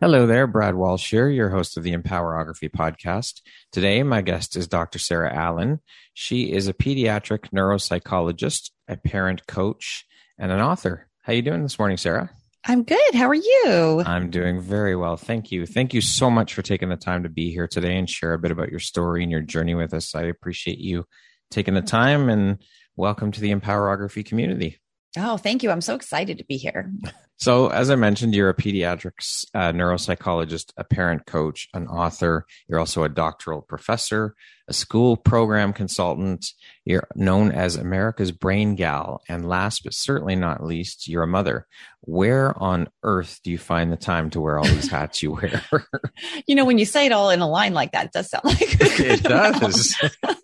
Hello there, Brad Walsh here, your host of the Empowerography podcast. Today, my guest is Dr. Sarah Allen. She is a pediatric neuropsychologist, a parent coach, and an author. How are you doing this morning, Sarah? I'm good. How are you? I'm doing very well. Thank you. Thank you so much for taking the time to be here today and share a bit about your story and your journey with us. I appreciate you taking the time and welcome to the Empowerography community. Oh, thank you. I'm so excited to be here. So, as I mentioned, you're a pediatrics uh, neuropsychologist, a parent coach, an author. You're also a doctoral professor, a school program consultant. You're known as America's Brain Gal. And last but certainly not least, you're a mother. Where on earth do you find the time to wear all these hats you wear? you know, when you say it all in a line like that, it does sound like it does.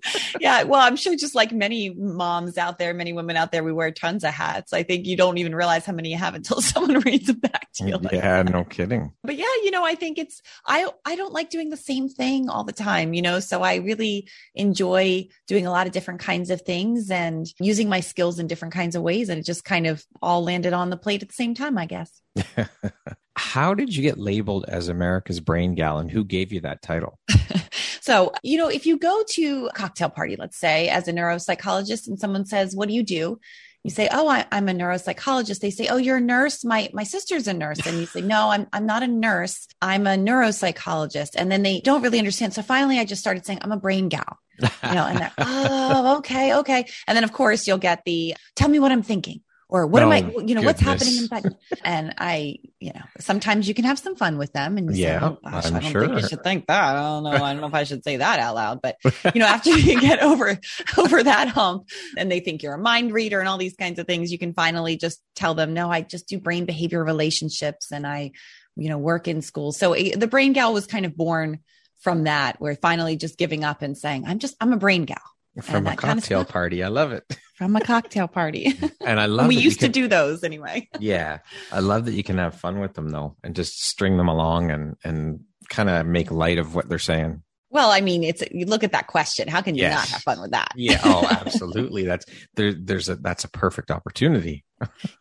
yeah. Well, I'm sure just like many moms out there, many women out there, we wear tons of hats. I think you don't even realize how many you have until someone reads it back to you. Like yeah, that. no kidding. But yeah, you know, I think it's I I don't like doing the same thing all the time, you know, so I really enjoy doing a lot of different kinds of things and using my skills in different kinds of ways and it just kind of all landed on the plate at the same time, I guess. How did you get labeled as America's Brain Gal and who gave you that title? so, you know, if you go to a cocktail party, let's say, as a neuropsychologist, and someone says, What do you do? you say, "Oh, I, am a neuropsychologist." They say, "Oh, you're a nurse. My my sister's a nurse." And you say, "No, I'm I'm not a nurse. I'm a neuropsychologist." And then they don't really understand. So finally, I just started saying, "I'm a brain gal." You know, and they're, "Oh, okay, okay." And then of course, you'll get the, "Tell me what I'm thinking." Or what oh, am I, oh, you know, goodness. what's happening inside? and I, you know, sometimes you can have some fun with them and yeah, say, oh, gosh, I'm I don't sure. think you should think that. I don't know. I don't know if I should say that out loud, but you know, after you get over, over that hump and they think you're a mind reader and all these kinds of things, you can finally just tell them, no, I just do brain behavior relationships and I, you know, work in school. So eh, the brain gal was kind of born from that, where finally just giving up and saying, I'm just, I'm a brain gal from a cocktail kind of party. I love it. From a cocktail party. and I love we used can, to do those anyway. yeah. I love that you can have fun with them though and just string them along and and kind of make light of what they're saying. Well, I mean, it's you look at that question. How can you yes. not have fun with that? yeah. Oh, absolutely. That's there. There's a that's a perfect opportunity.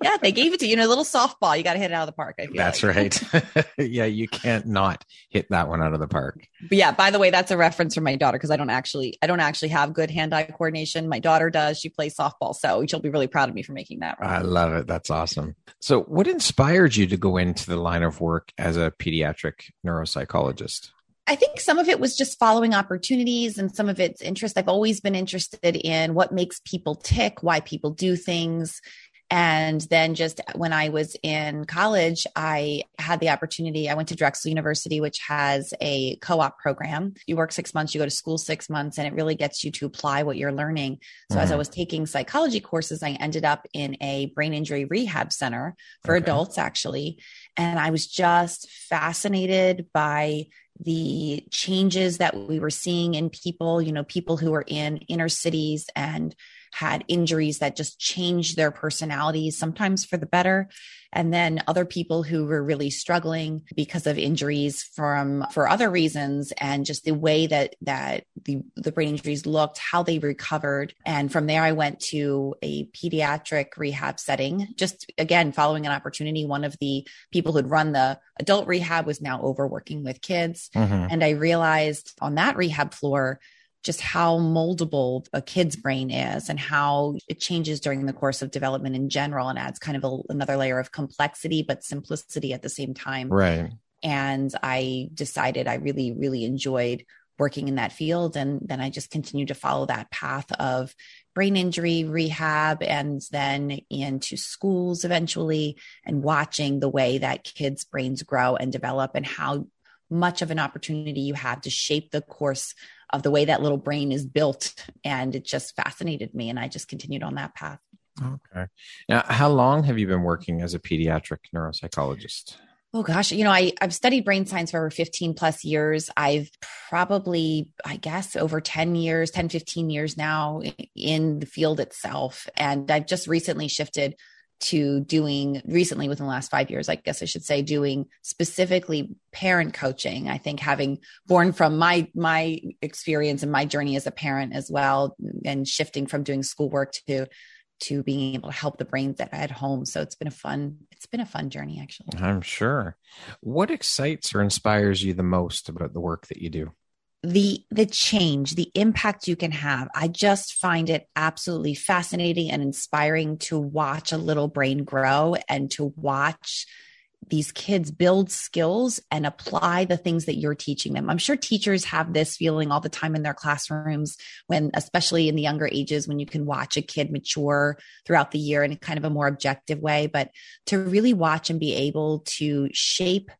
yeah, they gave it to you. in a little softball. You got to hit it out of the park. that's like. right. yeah, you can't not hit that one out of the park. But yeah, by the way, that's a reference from my daughter because I don't actually I don't actually have good hand-eye coordination. My daughter does. She plays softball, so she'll be really proud of me for making that. Right. I love it. That's awesome. So, what inspired you to go into the line of work as a pediatric neuropsychologist? I think some of it was just following opportunities and some of it's interest. I've always been interested in what makes people tick, why people do things. And then just when I was in college, I had the opportunity. I went to Drexel University, which has a co op program. You work six months, you go to school six months, and it really gets you to apply what you're learning. So, mm-hmm. as I mm-hmm. was taking psychology courses, I ended up in a brain injury rehab center for okay. adults, actually. And I was just fascinated by the changes that we were seeing in people, you know, people who were in inner cities and had injuries that just changed their personalities, sometimes for the better. And then other people who were really struggling because of injuries from for other reasons and just the way that that the, the brain injuries looked, how they recovered. And from there I went to a pediatric rehab setting, just again following an opportunity. One of the people who'd run the adult rehab was now over working with kids. Mm-hmm. And I realized on that rehab floor just how moldable a kid's brain is and how it changes during the course of development in general and adds kind of a, another layer of complexity but simplicity at the same time. Right. And I decided I really, really enjoyed working in that field. And then I just continued to follow that path of brain injury rehab and then into schools eventually and watching the way that kids' brains grow and develop and how much of an opportunity you have to shape the course of the way that little brain is built. And it just fascinated me. And I just continued on that path. Okay. Now, how long have you been working as a pediatric neuropsychologist? Oh gosh, you know, I, I've studied brain science for over 15 plus years. I've probably, I guess, over 10 years, 10, 15 years now in the field itself. And I've just recently shifted to doing recently within the last five years, I guess I should say, doing specifically parent coaching. I think having born from my my experience and my journey as a parent as well, and shifting from doing schoolwork to to being able to help the brains that at home. So it's been a fun, it's been a fun journey actually. I'm sure. What excites or inspires you the most about the work that you do? The the change, the impact you can have. I just find it absolutely fascinating and inspiring to watch a little brain grow and to watch these kids build skills and apply the things that you're teaching them. I'm sure teachers have this feeling all the time in their classrooms when, especially in the younger ages, when you can watch a kid mature throughout the year in kind of a more objective way. But to really watch and be able to shape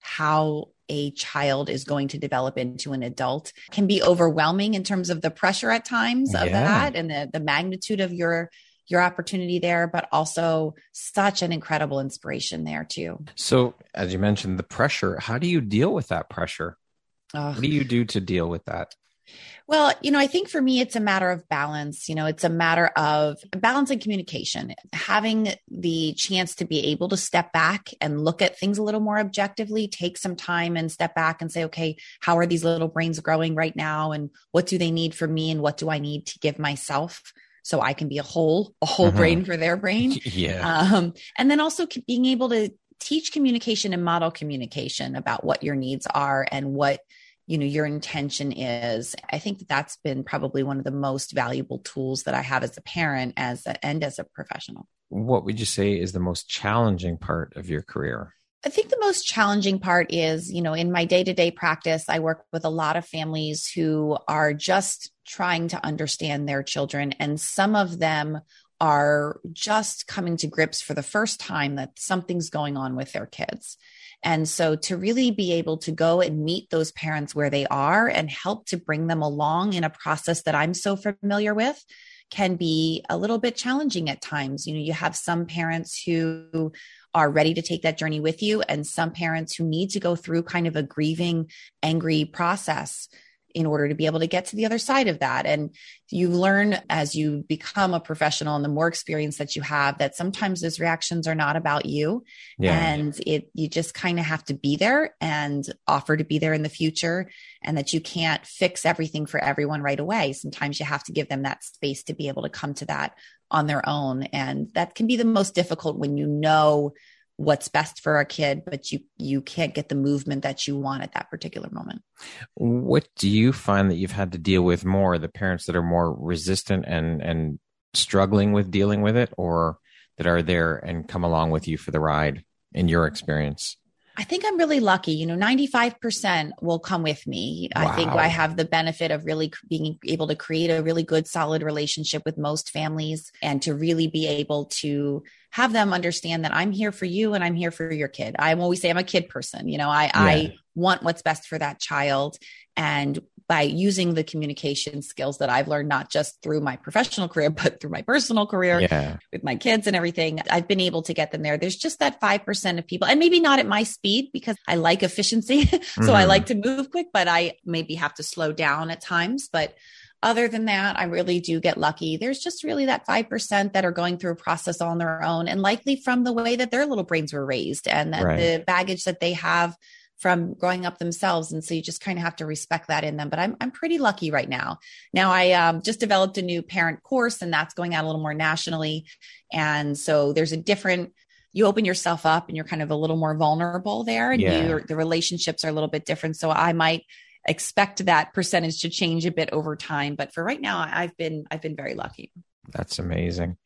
how a child is going to develop into an adult can be overwhelming in terms of the pressure at times of yeah. that and the, the magnitude of your your opportunity there, but also such an incredible inspiration there too. So, as you mentioned, the pressure, how do you deal with that pressure? What do you do to deal with that? Well, you know, I think for me, it's a matter of balance. You know, it's a matter of balance and communication, having the chance to be able to step back and look at things a little more objectively, take some time and step back and say, okay, how are these little brains growing right now? And what do they need from me? And what do I need to give myself? so I can be a whole, a whole uh-huh. brain for their brain. Yeah. Um, and then also being able to teach communication and model communication about what your needs are and what you know your intention is i think that that's been probably one of the most valuable tools that i have as a parent as a, and as a professional what would you say is the most challenging part of your career I think the most challenging part is, you know, in my day to day practice, I work with a lot of families who are just trying to understand their children. And some of them are just coming to grips for the first time that something's going on with their kids. And so to really be able to go and meet those parents where they are and help to bring them along in a process that I'm so familiar with can be a little bit challenging at times. You know, you have some parents who are ready to take that journey with you, and some parents who need to go through kind of a grieving, angry process in order to be able to get to the other side of that. And you learn as you become a professional and the more experience that you have that sometimes those reactions are not about you. Yeah. And it you just kind of have to be there and offer to be there in the future and that you can't fix everything for everyone right away. Sometimes you have to give them that space to be able to come to that on their own. And that can be the most difficult when you know what's best for a kid, but you you can't get the movement that you want at that particular moment. What do you find that you've had to deal with more? The parents that are more resistant and and struggling with dealing with it, or that are there and come along with you for the ride in your experience? I think I'm really lucky. You know, 95% will come with me. Wow. I think I have the benefit of really being able to create a really good, solid relationship with most families and to really be able to have them understand that I'm here for you and I'm here for your kid. I always say I'm a kid person. You know, I, yeah. I want what's best for that child. And by using the communication skills that I've learned, not just through my professional career, but through my personal career yeah. with my kids and everything, I've been able to get them there. There's just that 5% of people, and maybe not at my speed because I like efficiency. so mm-hmm. I like to move quick, but I maybe have to slow down at times. But other than that, I really do get lucky. There's just really that 5% that are going through a process on their own and likely from the way that their little brains were raised and that right. the baggage that they have from growing up themselves. And so you just kind of have to respect that in them. But I'm, I'm pretty lucky right now. Now I um, just developed a new parent course and that's going out a little more nationally. And so there's a different, you open yourself up and you're kind of a little more vulnerable there and yeah. you, the relationships are a little bit different. So I might expect that percentage to change a bit over time. But for right now, I've been, I've been very lucky. That's amazing.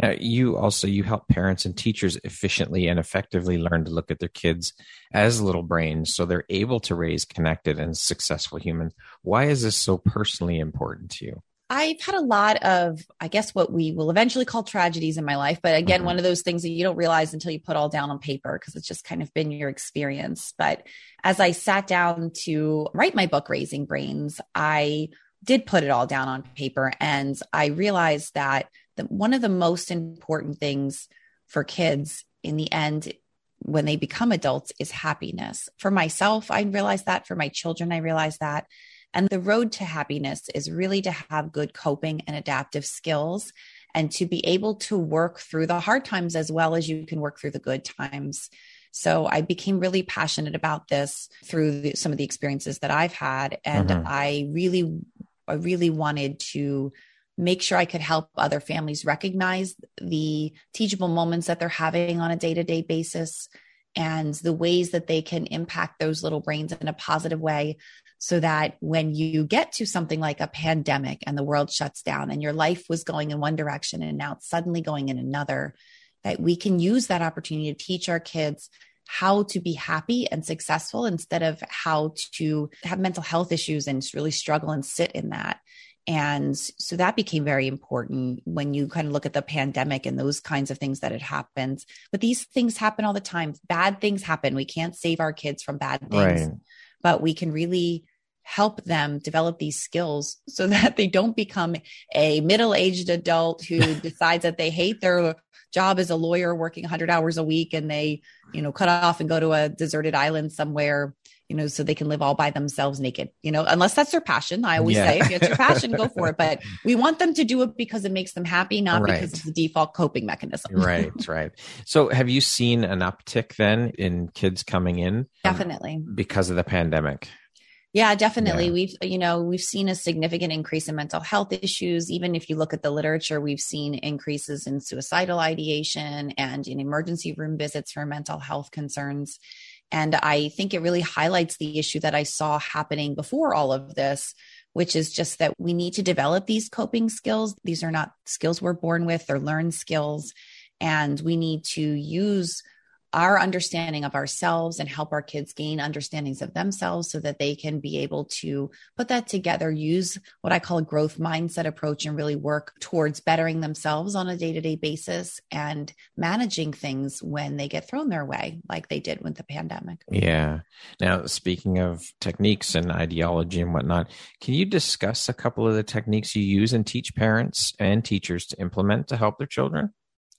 Now, you also you help parents and teachers efficiently and effectively learn to look at their kids as little brains so they're able to raise connected and successful humans. Why is this so personally important to you? I've had a lot of, I guess, what we will eventually call tragedies in my life. But again, mm-hmm. one of those things that you don't realize until you put all down on paper because it's just kind of been your experience. But as I sat down to write my book, Raising Brains, I did put it all down on paper. And I realized that the, one of the most important things for kids in the end, when they become adults, is happiness. For myself, I realized that. For my children, I realized that. And the road to happiness is really to have good coping and adaptive skills and to be able to work through the hard times as well as you can work through the good times. So I became really passionate about this through the, some of the experiences that I've had. And mm-hmm. I really, I really wanted to make sure I could help other families recognize the teachable moments that they're having on a day to day basis and the ways that they can impact those little brains in a positive way so that when you get to something like a pandemic and the world shuts down and your life was going in one direction and now it's suddenly going in another, that we can use that opportunity to teach our kids how to be happy and successful instead of how to have mental health issues and really struggle and sit in that. And so that became very important when you kind of look at the pandemic and those kinds of things that had happened. But these things happen all the time. Bad things happen. We can't save our kids from bad things, right. But we can really help them develop these skills so that they don't become a middle-aged adult who decides that they hate their job as a lawyer working 100 hours a week and they you know cut off and go to a deserted island somewhere you know so they can live all by themselves naked you know unless that's their passion i always yeah. say if it's your passion go for it but we want them to do it because it makes them happy not right. because it's the default coping mechanism right right so have you seen an uptick then in kids coming in definitely because of the pandemic yeah, definitely. Yeah. We've, you know, we've seen a significant increase in mental health issues. Even if you look at the literature, we've seen increases in suicidal ideation and in emergency room visits for mental health concerns. And I think it really highlights the issue that I saw happening before all of this, which is just that we need to develop these coping skills. These are not skills we're born with, they're learned skills. And we need to use our understanding of ourselves and help our kids gain understandings of themselves so that they can be able to put that together, use what I call a growth mindset approach and really work towards bettering themselves on a day to day basis and managing things when they get thrown their way, like they did with the pandemic. Yeah. Now, speaking of techniques and ideology and whatnot, can you discuss a couple of the techniques you use and teach parents and teachers to implement to help their children?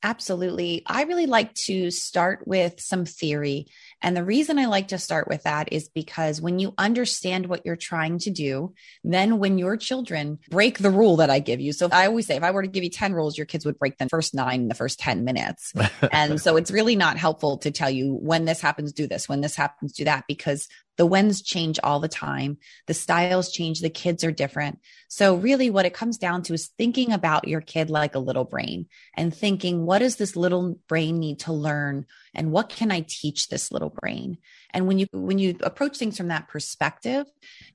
Absolutely. I really like to start with some theory. And the reason I like to start with that is because when you understand what you're trying to do, then when your children break the rule that I give you. So I always say, if I were to give you 10 rules, your kids would break the first nine in the first 10 minutes. and so it's really not helpful to tell you when this happens, do this, when this happens, do that, because the whens change all the time. The styles change. The kids are different. So really what it comes down to is thinking about your kid like a little brain and thinking, what does this little brain need to learn? And what can I teach this little brain? And when you, when you approach things from that perspective,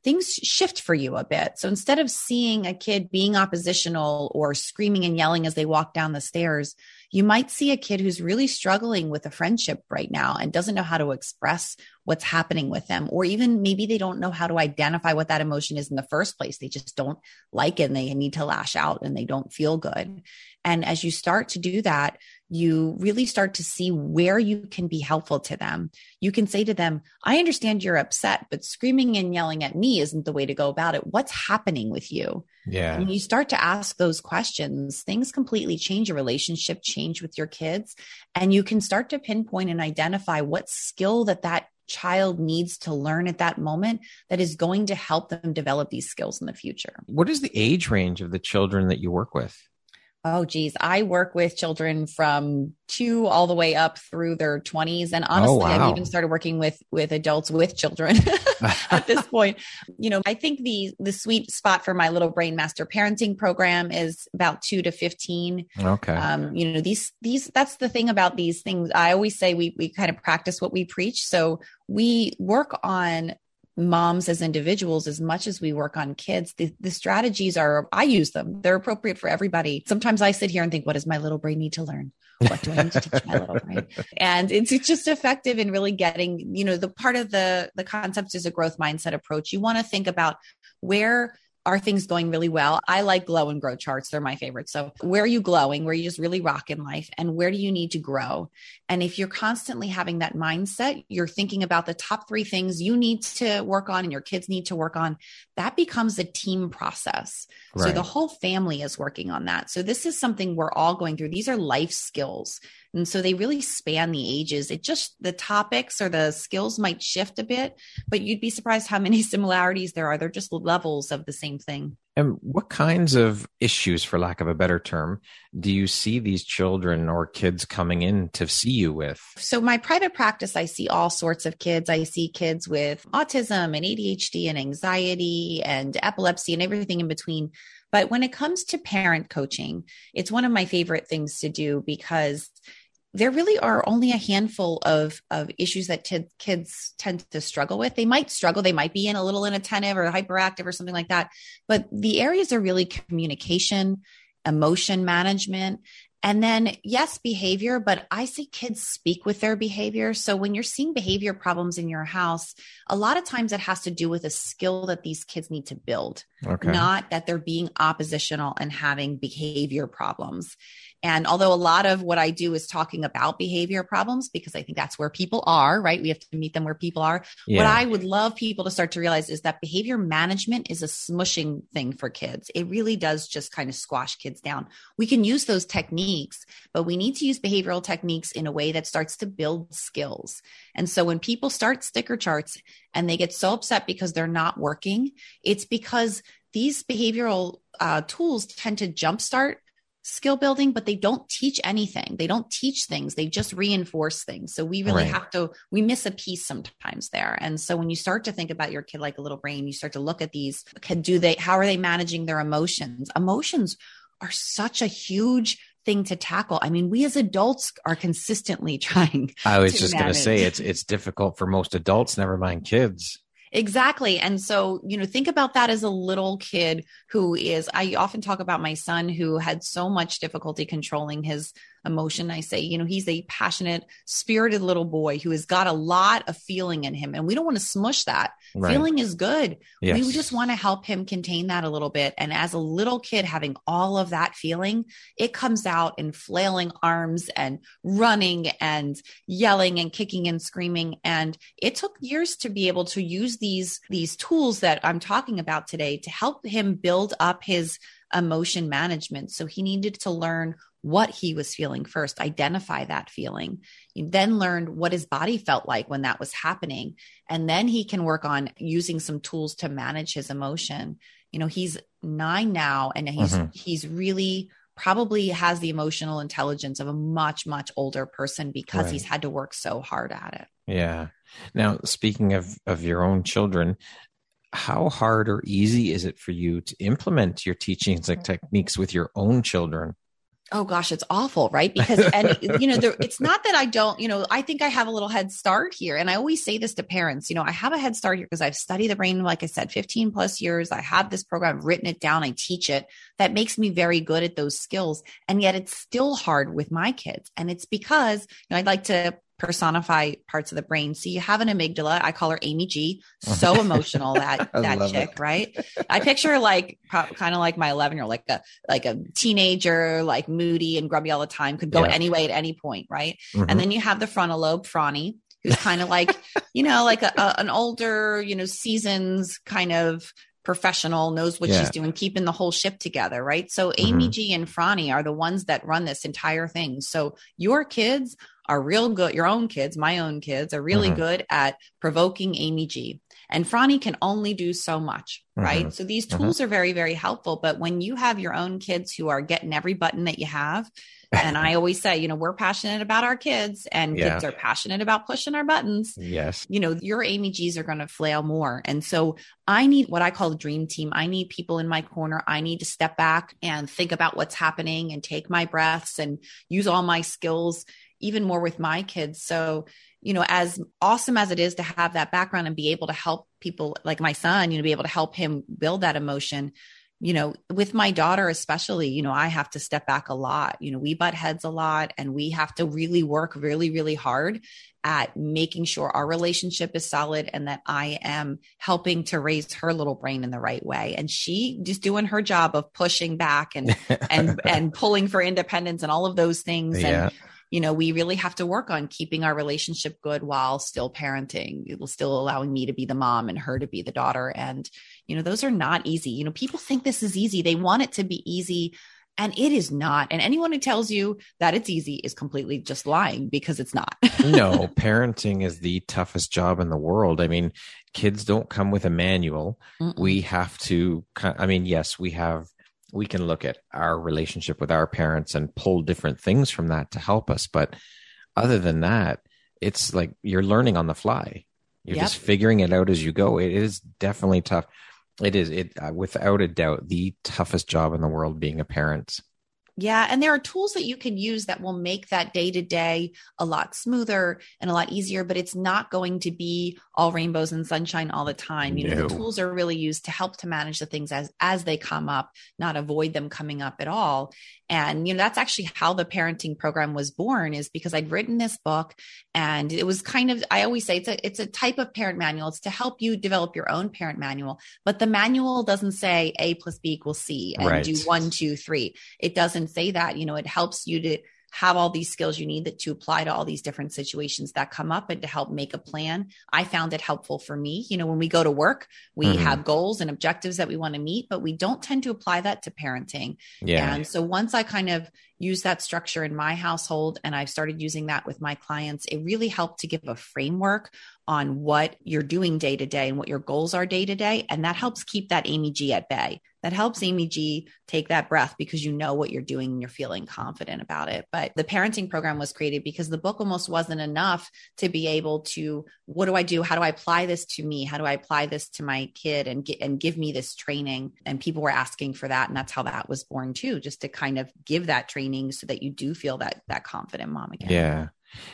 things shift for you a bit. So instead of seeing a kid being oppositional or screaming and yelling as they walk down the stairs, you might see a kid who's really struggling with a friendship right now and doesn't know how to express what's happening with them, or even maybe they don't know how to identify what that emotion is in the first place. They just don't like it and they need to lash out and they don't feel good. And as you start to do that, you really start to see where you can be helpful to them. You can say to them, I understand you're upset, but screaming and yelling at me isn't the way to go about it. What's happening with you? Yeah. And you start to ask those questions, things completely change. Your relationship change with your kids, and you can start to pinpoint and identify what skill that that child needs to learn at that moment that is going to help them develop these skills in the future. What is the age range of the children that you work with? Oh, geez. I work with children from two all the way up through their 20s. And honestly, oh, wow. I've even started working with, with adults with children at this point. You know, I think the, the sweet spot for my little brain master parenting program is about two to 15. Okay. Um, you know, these, these, that's the thing about these things. I always say we, we kind of practice what we preach. So we work on moms as individuals as much as we work on kids the, the strategies are i use them. They're appropriate for everybody. Sometimes i sit here and think what does my little brain need to learn? What do i need to teach my little brain? And it's, it's just effective in really getting you know the part of the the concept is a growth mindset approach. You want to think about where are things going really well? I like glow and grow charts. They're my favorite. So, where are you glowing? Where you just really rock in life? And where do you need to grow? And if you're constantly having that mindset, you're thinking about the top three things you need to work on and your kids need to work on, that becomes a team process. Right. So, the whole family is working on that. So, this is something we're all going through. These are life skills. And so they really span the ages. It just, the topics or the skills might shift a bit, but you'd be surprised how many similarities there are. They're just levels of the same thing. And what kinds of issues, for lack of a better term, do you see these children or kids coming in to see you with? So, my private practice, I see all sorts of kids. I see kids with autism and ADHD and anxiety and epilepsy and everything in between. But when it comes to parent coaching, it's one of my favorite things to do because there really are only a handful of, of issues that t- kids tend to struggle with. They might struggle. They might be in a little inattentive or hyperactive or something like that. But the areas are really communication, emotion management, and then, yes, behavior, but I see kids speak with their behavior. So when you're seeing behavior problems in your house, a lot of times it has to do with a skill that these kids need to build, okay. not that they're being oppositional and having behavior problems. And although a lot of what I do is talking about behavior problems, because I think that's where people are, right? We have to meet them where people are. Yeah. What I would love people to start to realize is that behavior management is a smushing thing for kids. It really does just kind of squash kids down. We can use those techniques, but we need to use behavioral techniques in a way that starts to build skills. And so when people start sticker charts and they get so upset because they're not working, it's because these behavioral uh, tools tend to jumpstart skill building, but they don't teach anything. They don't teach things. They just reinforce things. So we really right. have to, we miss a piece sometimes there. And so when you start to think about your kid like a little brain, you start to look at these, can do they, how are they managing their emotions? Emotions are such a huge thing to tackle. I mean, we as adults are consistently trying. I was just going to say it's it's difficult for most adults, never mind kids. Exactly. And so, you know, think about that as a little kid who is, I often talk about my son who had so much difficulty controlling his emotion. I say, you know, he's a passionate, spirited little boy who has got a lot of feeling in him. And we don't want to smush that. Right. Feeling is good. Yes. We just want to help him contain that a little bit. And as a little kid having all of that feeling, it comes out in flailing arms and running and yelling and kicking and screaming. And it took years to be able to use these, these tools that I'm talking about today to help him build up his emotion management. So he needed to learn what he was feeling first, identify that feeling. He then learned what his body felt like when that was happening. And then he can work on using some tools to manage his emotion. You know, he's nine now and he's mm-hmm. he's really probably has the emotional intelligence of a much, much older person because right. he's had to work so hard at it. Yeah. Now, speaking of of your own children, how hard or easy is it for you to implement your teachings and techniques with your own children? Oh gosh it's awful right? Because and you know there, it's not that i don't you know i think i have a little head start here. And i always say this to parents you know i have a head start here because i've studied the brain like i said 15 plus years. I have this program I've written it down i teach it. That makes me very good at those skills. And yet it's still hard with my kids. And it's because you know i'd like to personify parts of the brain. So you have an amygdala. I call her Amy G. So emotional that that chick, it. right? I picture like kind of like my 11 year old, like a like a teenager, like moody and grubby all the time, could go yeah. any way at any point, right? Mm-hmm. And then you have the frontal lobe, Franny, who's kind of like you know like a, a, an older, you know, seasons kind of professional, knows what yeah. she's doing, keeping the whole ship together, right? So Amy mm-hmm. G and Franny are the ones that run this entire thing. So your kids are real good. Your own kids, my own kids, are really mm-hmm. good at provoking Amy G. And Franny can only do so much, right? Mm-hmm. So these mm-hmm. tools are very, very helpful. But when you have your own kids who are getting every button that you have, and I always say, you know, we're passionate about our kids and yeah. kids are passionate about pushing our buttons. Yes. You know, your Amy G's are going to flail more. And so I need what I call a dream team. I need people in my corner. I need to step back and think about what's happening and take my breaths and use all my skills even more with my kids. So, you know, as awesome as it is to have that background and be able to help people like my son, you know, be able to help him build that emotion, you know, with my daughter, especially, you know, I have to step back a lot. You know, we butt heads a lot and we have to really work really, really hard at making sure our relationship is solid and that I am helping to raise her little brain in the right way. And she just doing her job of pushing back and, and, and pulling for independence and all of those things. Yeah. And, you know, we really have to work on keeping our relationship good while still parenting, still allowing me to be the mom and her to be the daughter. And, you know, those are not easy. You know, people think this is easy. They want it to be easy and it is not. And anyone who tells you that it's easy is completely just lying because it's not. no, parenting is the toughest job in the world. I mean, kids don't come with a manual. Mm-mm. We have to, I mean, yes, we have we can look at our relationship with our parents and pull different things from that to help us. But other than that, it's like you're learning on the fly. You're yep. just figuring it out as you go. It is definitely tough. It is it uh, without a doubt the toughest job in the world being a parent. Yeah. And there are tools that you can use that will make that day to day a lot smoother and a lot easier, but it's not going to be all rainbows and sunshine all the time. You no. know, the tools are really used to help to manage the things as, as they come up, not avoid them coming up at all. And, you know, that's actually how the parenting program was born is because I'd written this book and it was kind of, I always say it's a, it's a type of parent manual. It's to help you develop your own parent manual, but the manual doesn't say A plus B equals C and right. do one, two, three. It doesn't say that, you know, it helps you to, have all these skills you need that to apply to all these different situations that come up and to help make a plan. I found it helpful for me. You know, when we go to work, we mm-hmm. have goals and objectives that we want to meet, but we don't tend to apply that to parenting. Yeah. And so once I kind of use that structure in my household and I've started using that with my clients, it really helped to give a framework on what you're doing day to day and what your goals are day to day. And that helps keep that Amy G at bay. That helps Amy G take that breath because you know what you're doing and you're feeling confident about it. But the parenting program was created because the book almost wasn't enough to be able to, what do I do? How do I apply this to me? How do I apply this to my kid and get and give me this training? And people were asking for that. And that's how that was born too, just to kind of give that training so that you do feel that that confident mom again. Yeah.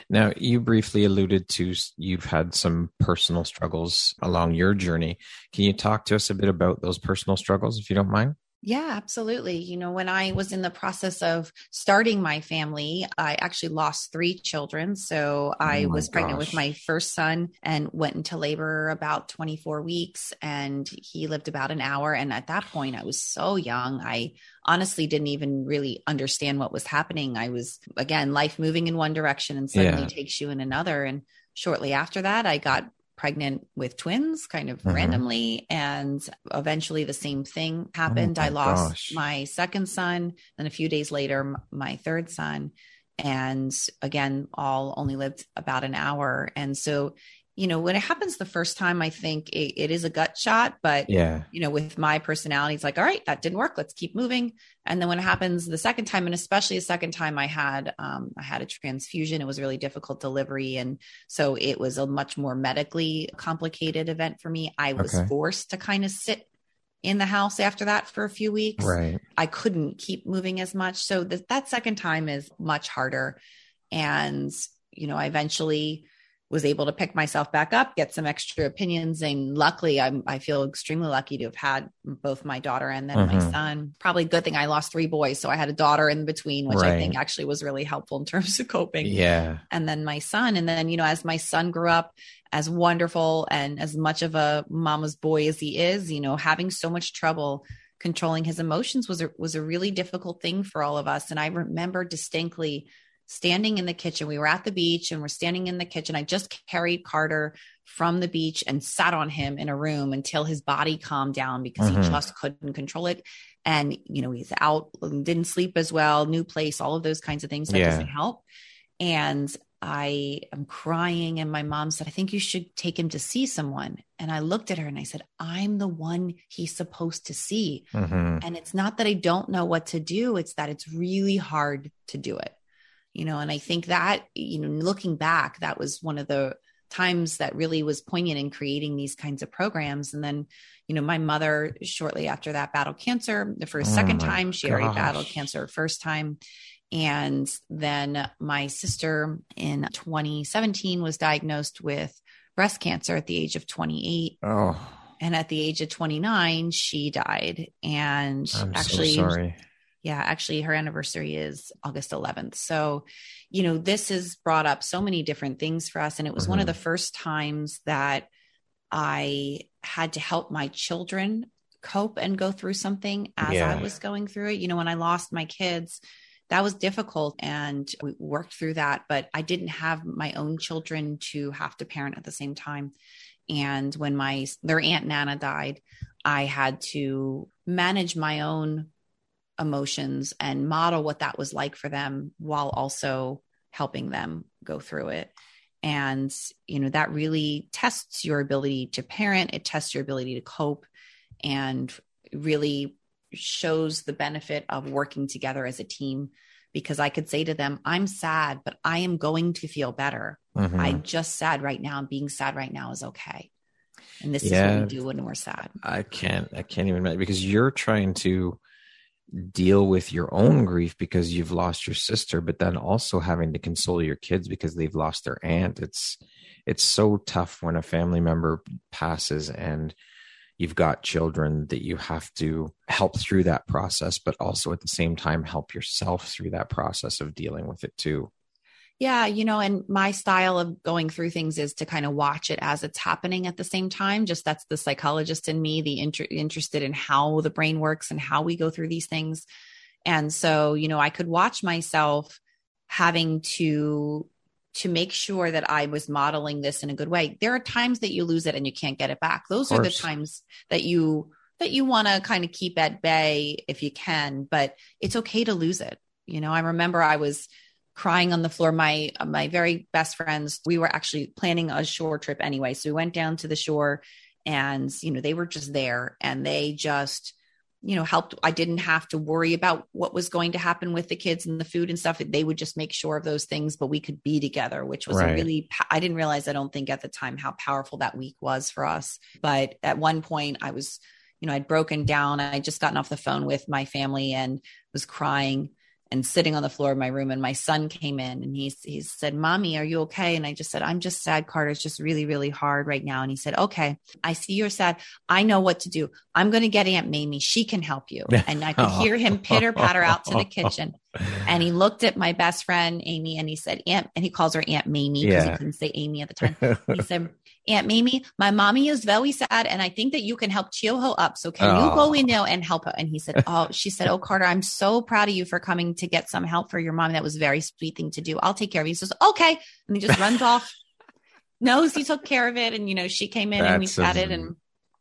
Now, you briefly alluded to you've had some personal struggles along your journey. Can you talk to us a bit about those personal struggles, if you don't mind? Yeah, absolutely. You know, when I was in the process of starting my family, I actually lost three children. So I oh was pregnant with my first son and went into labor about 24 weeks and he lived about an hour. And at that point, I was so young. I honestly didn't even really understand what was happening. I was, again, life moving in one direction and suddenly yeah. takes you in another. And shortly after that, I got pregnant with twins kind of mm-hmm. randomly and eventually the same thing happened oh i lost gosh. my second son then a few days later my third son and again all only lived about an hour and so you know, when it happens the first time, I think it, it is a gut shot. But yeah, you know, with my personality, it's like, all right, that didn't work. Let's keep moving. And then when it happens the second time, and especially the second time, I had um, I had a transfusion. It was really difficult delivery, and so it was a much more medically complicated event for me. I was okay. forced to kind of sit in the house after that for a few weeks. Right. I couldn't keep moving as much. So th- that second time is much harder. And, you know, I eventually was able to pick myself back up, get some extra opinions. And luckily, I'm, I feel extremely lucky to have had both my daughter and then mm-hmm. my son. Probably a good thing I lost three boys. So I had a daughter in between, which right. I think actually was really helpful in terms of coping. Yeah. And then my son. And then, you know, as my son grew up, as wonderful and as much of a mama's boy as he is, you know, having so much trouble controlling his emotions was a, was a really difficult thing for all of us. And I remember distinctly standing in the kitchen. We were at the beach and we're standing in the kitchen. I just carried Carter from the beach and sat on him in a room until his body calmed down because mm-hmm. he just couldn't control it. And, you know, he's out, didn't sleep as well, new place, all of those kinds of things. That yeah. doesn't help. And I am crying. And my mom said, I think you should take him to see someone. And I looked at her and I said, I'm the one he's supposed to see. Mm-hmm. And it's not that I don't know what to do, it's that it's really hard to do it you know and i think that you know looking back that was one of the times that really was poignant in creating these kinds of programs and then you know my mother shortly after that battled cancer for a oh second time she gosh. already battled cancer first time And then my sister in 2017 was diagnosed with breast cancer at the age of 28. Oh. And at the age of 29, she died. And I'm actually, so sorry. Yeah, actually, her anniversary is August 11th. So, you know, this has brought up so many different things for us. And it was one of the mm-hmm. first times that I had to help my children cope and go through something as Yeah. I was going through it. You know, when I lost my kids, that was difficult and we worked through that, but I didn't have my own children to have to parent at the same time. And when my their aunt Nana died, I had to manage my own emotions and model what that was like for them while also helping them go through it. And, you know, that really tests your ability to parent, it tests your ability to cope, and really shows the benefit of working together as a team. Because I could say to them, I'm sad, but I am going to feel better. Mhm. I'm just sad right now, and being sad right now is okay. And this is Yeah. what we do when we're sad. I can't I can't even imagine because you're trying to deal with your own grief because you've lost your sister, but then also having to console your kids because they've lost their aunt. It's it's so tough when a family member passes and you've got children that you have to help through that process, but also at the same time help yourself through that process of dealing with it too. Yeah, you know, and my style of going through things is to kind of watch it as it's happening at the same time. Just that's the psychologist in me, the inter- interested in how the brain works and how we go through these things. And so, you know, I could watch myself having to to make sure that I was modeling this in a good way. There are times that you lose it and you can't get it back. Those are the times that you that you want to kind of keep at bay if you can, but it's okay to lose it. You know, I remember I was crying on the floor. My my very best friends, we were actually planning a shore trip anyway. So we went down to the shore and you know, they were just there and they just you know helped i didn't have to worry about what was going to happen with the kids and the food and stuff they would just make sure of those things but we could be together which was a Right. really i didn't realize i don't think at the time how powerful that week was for us but at one point i was you know i'd broken down i just gotten off the phone with my family and was crying and sitting on the floor of my room and my son came in and he, he said mommy are you okay? And i just said i'm just sad carter. It's just really really hard right now. And he said okay i see you're sad. I know what to do. I'm going to get aunt mamie. She can help you. And i could hear him pitter patter out to the kitchen. And he looked at my best friend amy and he said aunt and he calls her aunt mamie because Yeah. he couldn't say amy at the time. He said aunt mamie my mommy is very sad and i think that you can help cheer her up. So can you go Oh. in there and help her? And he said oh she said oh carter i'm so proud of you for coming to get some help for your mom. That was a very sweet thing to do. I'll take care of you. He says okay. And he just runs off. Knows he took care of it and you know she came in and we That's chatted and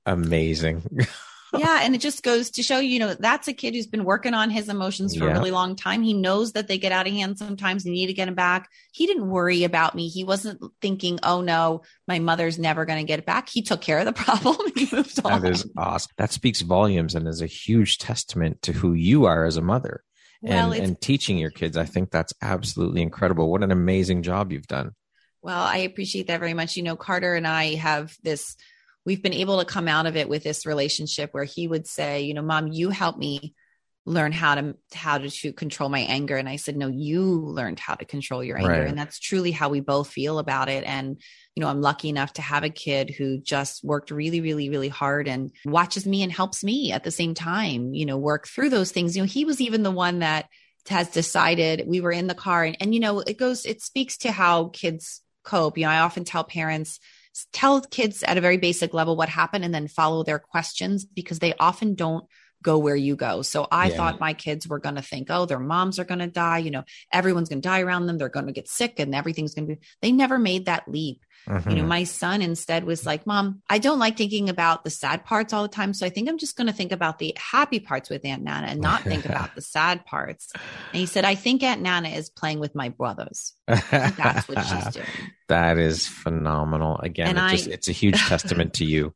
Amazing. yeah and it just goes to show you know that's a kid who's been working on his emotions for Yeah. a really long time he knows that they get out of hand sometimes you need to get him back he didn't worry about me he wasn't thinking oh no my mother's never going to get it back he took care of the problem he moved on That is awesome. That speaks volumes and is a huge testament to who you are as a mother well and, and teaching your kids. I think that's absolutely incredible. What an amazing job you've done. Well, I appreciate that very much. You know, Carter and I have this, we've been able to come out of it with this relationship where he would say, you know, mom, you helped me learn how to how to, to control my anger. And i said no you learned how to control your anger. Right. and that's truly how we both feel about it. And you know i'm lucky enough to have a kid who just worked really really really hard and watches me and helps me at the same time you know work through those things. You know he was even the one that has decided we were in the car. And, and you know it goes it speaks to how kids cope. You know i often tell parents tell kids at a very basic level what happened and then follow their questions because they often don't go where you go. So I Yeah. thought my kids were going to think, oh, their moms are going to die. You know, everyone's going to die around them. They're going to get sick and everything's going to be, they never made that leap. You know, Mhm. my son instead was like, Mom, I don't like thinking about the sad parts all the time. So I think I'm just going to think about the happy parts with Aunt Nana and not think about the sad parts. And he said, I think Aunt Nana is playing with my brothers. That's what she's doing. That is phenomenal. Again, it I- just, it's a huge testament to you.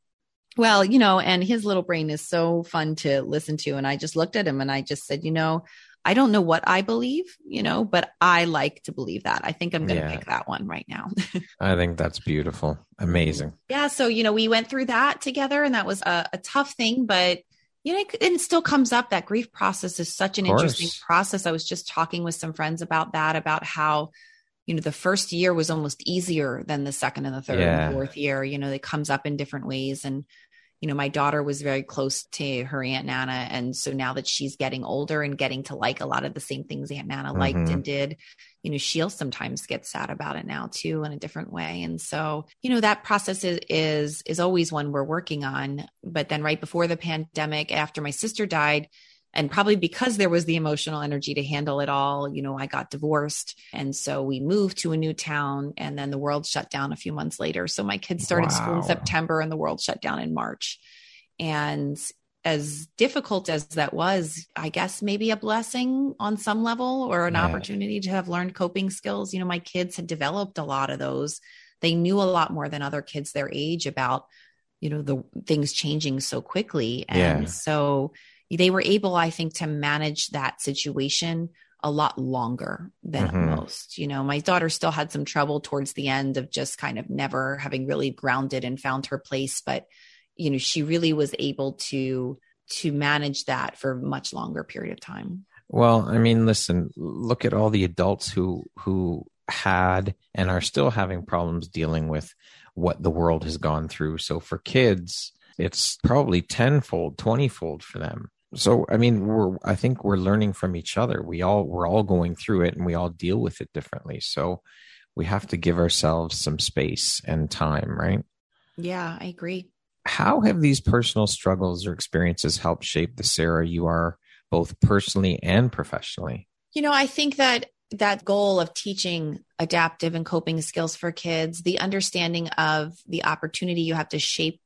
Well, you know, and his little brain is so fun to listen to. And I just looked at him and I just said, you know, I don't know what I believe, you know, but I like to believe that. I think I'm going to Yeah. pick that one right now. I think that's beautiful. Amazing. yeah. So, you know, we went through that together and that was a, a tough thing, but you know, and it still comes up. That grief process is such an interesting process. I was just talking with some friends about that, about how, you know, the first year was almost easier than the second and the third yeah. and fourth year. You know, it comes up in different ways. And, you know, my daughter was very close to her Aunt Nana. And so now that she's getting older and getting to like a lot of the same things Aunt Nana mm-hmm. liked and did, you know, she'll sometimes get sad about it now too in a different way. And so, you know, that process is is is always one we're working on. But then right before the pandemic, after my sister died, and probably because there was the emotional energy to handle it all you know i got divorced and so we moved to a new town and then the world shut down a few months later so my kids started wow. school in september and the world shut down in march and as difficult as that was, I guess maybe a blessing on some level or an yeah. opportunity to have learned coping skills. You know, my kids had developed a lot of those. They knew a lot more than other kids their age about, you know, the things changing so quickly. And yeah. so they were able, I think, to manage that situation a lot longer than mm-hmm. most. You know, my daughter still had some trouble towards the end of just kind of never having really grounded and found her place, but you know she really was able to to manage that for a much longer period of time well i mean listen look at all the adults who who had and are still having problems dealing with what the world has gone through so for kids it's probably tenfold twentyfold for them so i mean we're i think we're learning from each other. We all we're all going through it and we all deal with it differently. So we have to give ourselves some space and time right? Yeah i agree. How have these personal struggles or experiences helped shape the Sarah you are both personally and professionally? You know, I think that that goal of teaching adaptive and coping skills for kids, the understanding of the opportunity you have to shape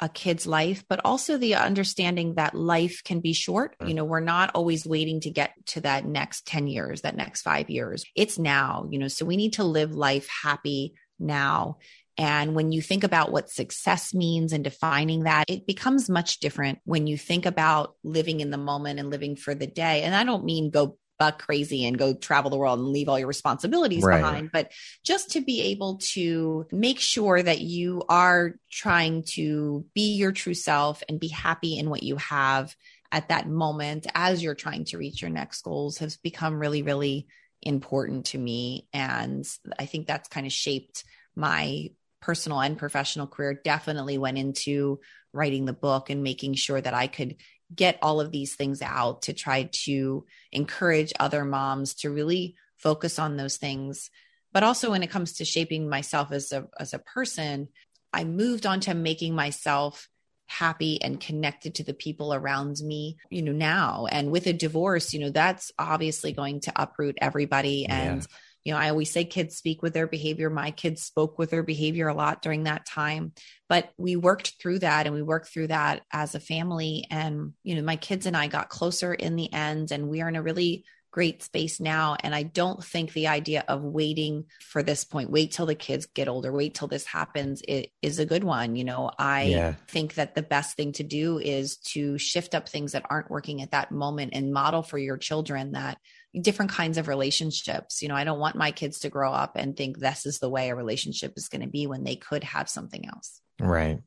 a kid's life, but also the understanding that life can be short. Mm. You know, we're not always waiting to get to that next 10 years, that next five years. It's now, you know, so we need to live life happy now and when you think about what success means and defining that, it becomes much different when you think about living in the moment and living for the day. And I don't mean go buck crazy and go travel the world and leave all your responsibilities right. behind, but just to be able to make sure that you are trying to be your true self and be happy in what you have at that moment as you're trying to reach your next goals has become really, really important to me. And I think that's kind of shaped my personal and professional career definitely went into writing the book and making sure that I could get all of these things out to try to encourage other moms to really focus on those things. But also when it comes to shaping myself as a as a person i moved on to making myself happy and connected to the people around me you know now. And with a divorce you know that's obviously going to uproot everybody. And yeah you know, I always say kids speak with their behavior. My kids spoke with their behavior a lot during that time, but we worked through that and we worked through that as a family. And, you know, my kids and I got closer in the end, and we are in a really great space now. And I don't think the idea of waiting for this point, wait till the kids get older, wait till this happens, it is a good one. You know, I yeah. think that the best thing to do is to shift up things that aren't working at that moment and model for your children that different kinds of relationships. You know, I don't want my kids to grow up and think this is the way a relationship is going to be when they could have something else. Right.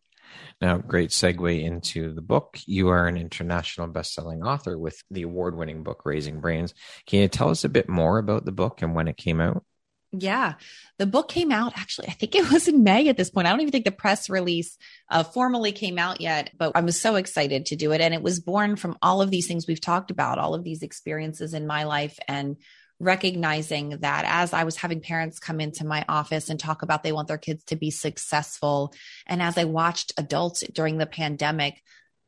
Now, great segue into the book. You are an international best-selling author with the award-winning book Raising Brains. Can you tell us a bit more about the book and when it came out? Yeah. The book came out actually, I think it was in May at this point. I don't even think the press release uh, formally came out yet, but I was so excited to do it. And it was born from all of these things we've talked about, all of these experiences in my life and recognizing that as I was having parents come into my office and talk about they want their kids to be successful. And as I watched adults during the pandemic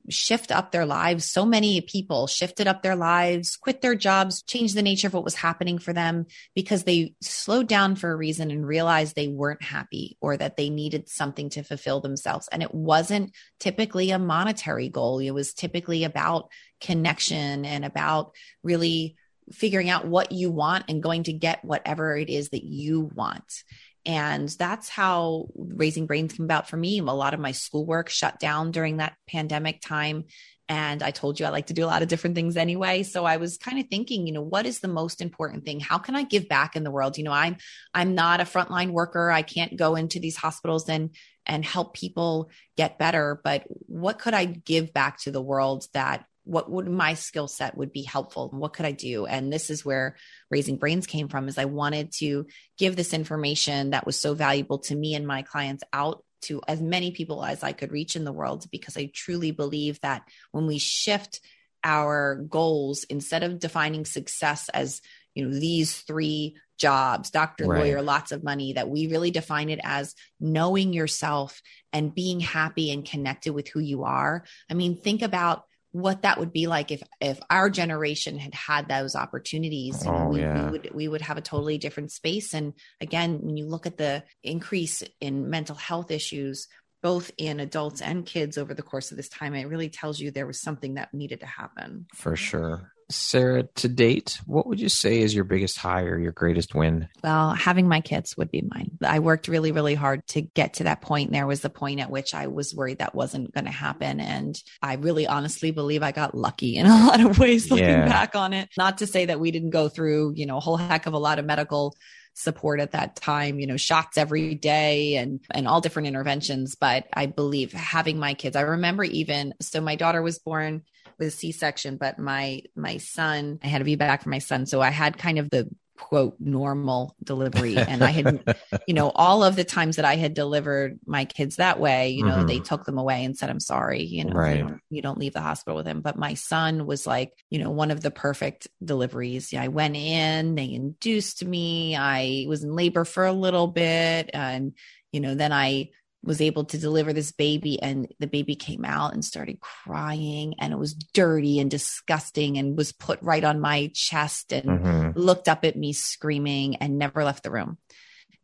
shift up their lives. So many people shifted up their lives, quit their jobs, changed the nature of what was happening for them because they slowed down for a reason and realized they weren't happy or that they needed something to fulfill themselves. And it wasn't typically a monetary goal. It was typically about connection and about really figuring out what you want and going to get whatever it is that you want. And that's how Raising Brains came about for me. A lot of my schoolwork shut down during that pandemic time. And I told you I like to do a lot of different things anyway. So I was kind of thinking, you know, what is the most important thing? How can I give back in the world? You know, I'm I'm not a frontline worker. I can't go into these hospitals and and help people get better, but what could I give back to the world that what would my skill set would be helpful what could i do and this is where raising brains came from is i wanted to give this information that was so valuable to me and my clients out to as many people as i could reach in the world because i truly believe that when we shift our goals instead of defining success as you know these three jobs doctor right. lawyer lots of money that we really define it as knowing yourself and being happy and connected with who you are i mean think about what that would be like if if our generation had had those opportunities oh, we, yeah. we, would we would have a totally different space. And again when you look at the increase in mental health issues both in adults and kids over the course of this time it really tells you there was something that needed to happen. For sure Sarah, to date, what would you say is your biggest high or your greatest win? Well, having my kids would be mine. I worked really, really hard to get to that point. There was the point at which I was worried that wasn't going to happen. And I really honestly believe I got lucky in a lot of ways looking yeah. back on it. Not to say that we didn't go through, you know, a whole heck of a lot of medical support at that time, you know, shots every day and and all different interventions, but I believe having my kids. I remember even so my daughter was born with a C-section, but my my son, I had to be back for my son. So I had kind of the quote normal delivery. And i had you know all of the times that i had delivered my kids that way you know mm-hmm. they took them away and said i'm sorry you know right. you, don't, you, don't, leave the hospital with him but my son was like you know one of the perfect deliveries. I went in they induced me. I was in labor for a little bit. And you know then i was able to deliver this baby and the baby came out and started crying and it was dirty and disgusting and was put right on my chest and mm-hmm. looked up at me screaming and never left the room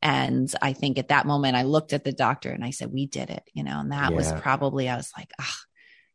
and i think at that moment i looked at the doctor and i said we did it you know and that yeah. was probably i was like ah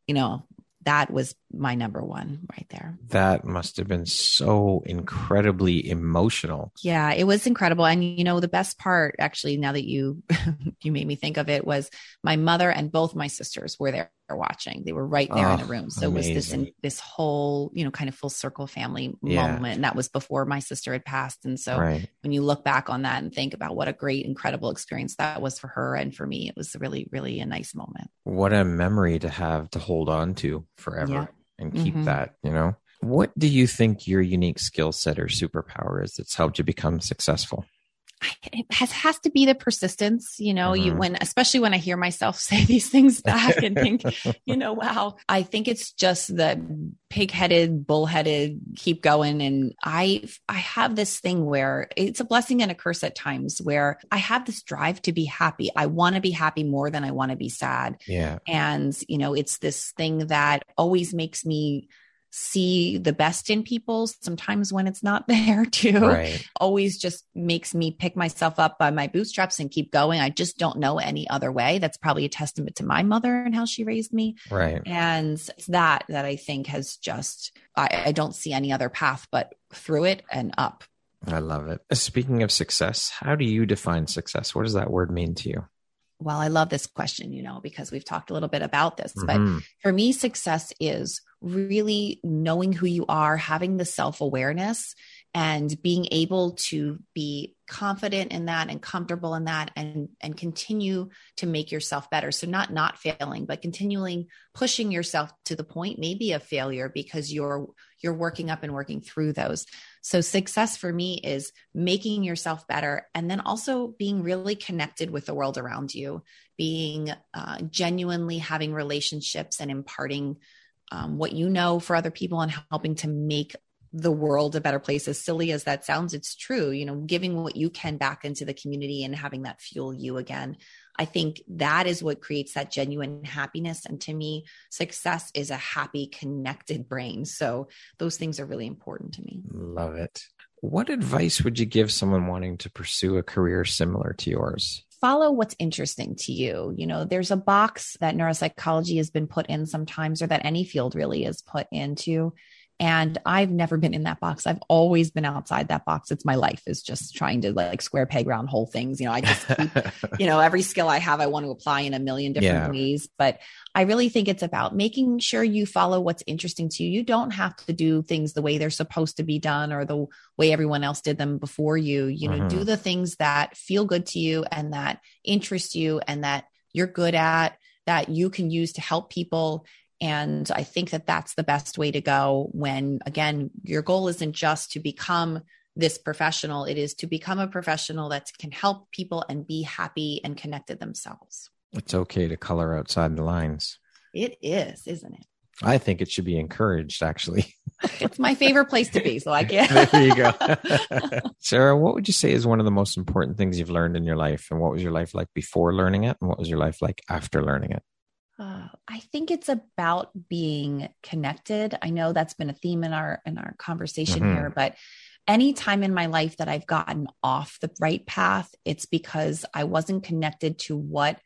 you know that was my number one right there. That must have been so incredibly emotional. Yeah, it was incredible. And you know, the best part actually now that you you made me think of it was my mother and both my sisters were there watching. They were right there oh, in the room. So amazing. it was this in, this whole, you know, kind of full circle family yeah. moment. And that was before my sister had passed. And so right. when you look back on that and think about what a great, incredible experience that was for her and for me, it was really, really a nice moment. What a memory to have to hold on to forever yeah. and keep mm-hmm. that, you know. What do you think your unique skill set or superpower is that's helped you become successful? It has has to be the persistence you know mm-hmm. you when especially when i hear myself say these things back and think you know wow i think it's just the pig-headed bullheaded keep going. And i i have this thing where it's a blessing and a curse at times where i have this drive to be happy. I want to be happy more than i want to be sad. Yeah. And you know it's this thing that always makes me see the best in people sometimes when it's not there too. Right. always just makes me pick myself up by my bootstraps and keep going. I just don't know any other way. That's probably a testament to my mother and how she raised me. Right. And it's that that i think has just I, I don't see any other path but through it and up. I love it. Speaking of success how do you define success? What does that word mean to you well, I love this question, you know, because we've talked a little bit about this. Mm-hmm. But for me, success is really knowing who you are, having the self awareness, and being able to be confident in that and comfortable in that and and continue to make yourself better. So not not failing but continuing pushing yourself to the point maybe of failure because you're you're working up and working through those. So success for me is making yourself better and then also being really connected with the world around you being uh, genuinely having relationships and imparting um, what you know for other people and helping to make the world a better place as silly as that sounds it's true you know giving what you can back into the community and having that fuel you again i think that is what creates that genuine happiness and to me success is a happy connected brain so those things are really important to me love it what advice would you give someone wanting to pursue a career similar to yours follow what's interesting to you. You know, there's a box that neuropsychology has been put in sometimes, or that any field really is put into. And I've never been in that box. I've always been outside that box. It's my life is just trying to like square peg round hole things. You know, I just keep, you know, every skill I have, I want to apply in a million different yeah. ways. But I really think it's about making sure you follow what's interesting to you. You don't have to do things the way they're supposed to be done or the way everyone else did them before you. You know, mm-hmm. do the things that feel good to you and that interest you and that you're good at that you can use to help people and I think that that's the best way to go when, again, your goal isn't just to become this professional, it is to become a professional that can help people and be happy and connected themselves. It's okay to color outside the lines. It is, isn't it? I think it should be encouraged, actually. it's my favorite place to be. So I get there you go. Sarah, what would you say is one of the most important things you've learned in your life? And what was your life like before learning it? And what was your life like after learning it? Uh, I think it's about being connected. I know that's been a theme in our in our conversation mm-hmm. here, but any time in my life that I've gotten off the right path, it's because I wasn't connected to what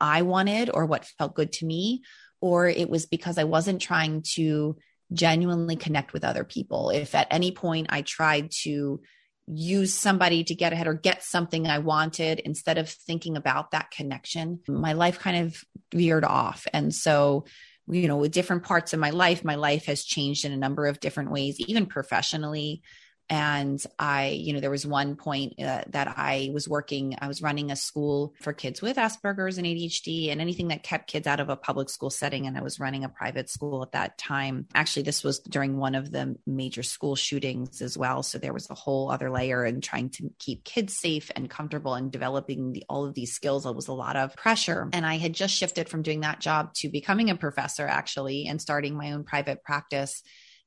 I wanted or what felt good to me, or it was because I wasn't trying to genuinely connect with other people. If at any point I tried to use somebody to get ahead or get something I wanted instead of thinking about that connection, my life kind of veered off. And so, you know, with different parts of my life, my life has changed in a number of different ways, even professionally and i you know there was one point uh, that i was working i was running a school for kids with asperger's and adhd and anything that kept kids out of a public school setting. And i was running a private school at that time. Actually this was during one of the major school shootings as well. So there was a whole other layer and trying to keep kids safe and comfortable and developing the, all of these skills. It was a lot of pressure. And i had just shifted from doing that job to becoming a professor actually and starting my own private practice.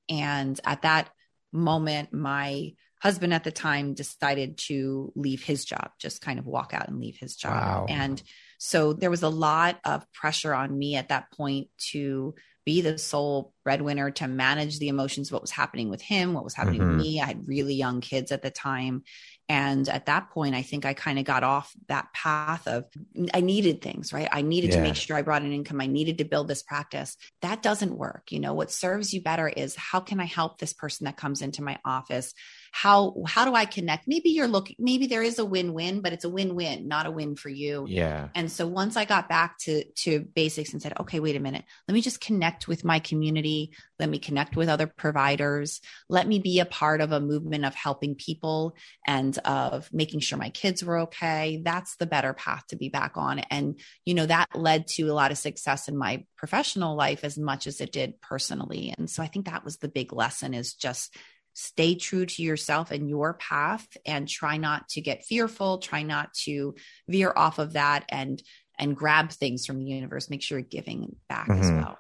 And at that moment, my husband at the time decided to leave his job, just kind of walk out and leave his job. Wow. And so there was a lot of pressure on me at that point to be the sole breadwinner to manage the emotions what was happening with him what was happening mm-hmm. with me i had really young kids at the time and at that point i think i kind of got off that path of i needed things right? I needed yeah. to make sure i brought an income. I needed to build this practice. That doesn't work you know? What serves you better is how can i help this person that comes into my office how how do i connect? Maybe you're looking maybe there is a win-win but it's a win-win not a win for you. Yeah. And so once i got back to to basics and said okay wait a minute. Let me just connect with my community. Let me connect with other providers. Let me be a part of a movement of helping people and of making sure my kids were okay. That's the better path to be back on. And you know that led to a lot of success in my professional life as much as it did personally. And so i think that was the big lesson is just stay true to yourself and your path and try not to get fearful try not to veer off of that and and grab things from the universe make sure you're giving back mm-hmm. as well.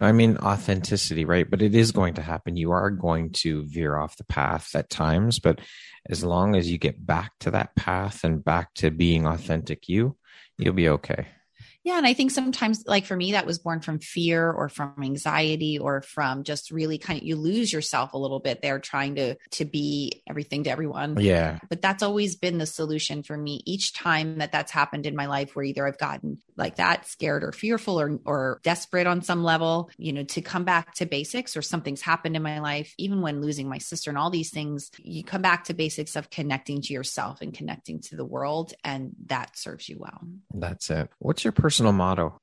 I mean authenticity right? But it is going to happen. You are going to veer off the path at times but as long as you get back to that path and back to being authentic you you'll be okay yeah. And I think sometimes, like for me, that was born from fear or from anxiety or from just really kind of, you lose yourself a little bit there trying to, to be everything to everyone. Yeah. But that's always been the solution for me. Each time that that's happened in my life where either I've gotten like that scared or fearful or, or desperate on some level, you know, to come back to basics or something's happened in my life, even when losing my sister and all these things, you come back to basics of connecting to yourself and connecting to the world. And that serves you well. That's it. What's your personal personal motto?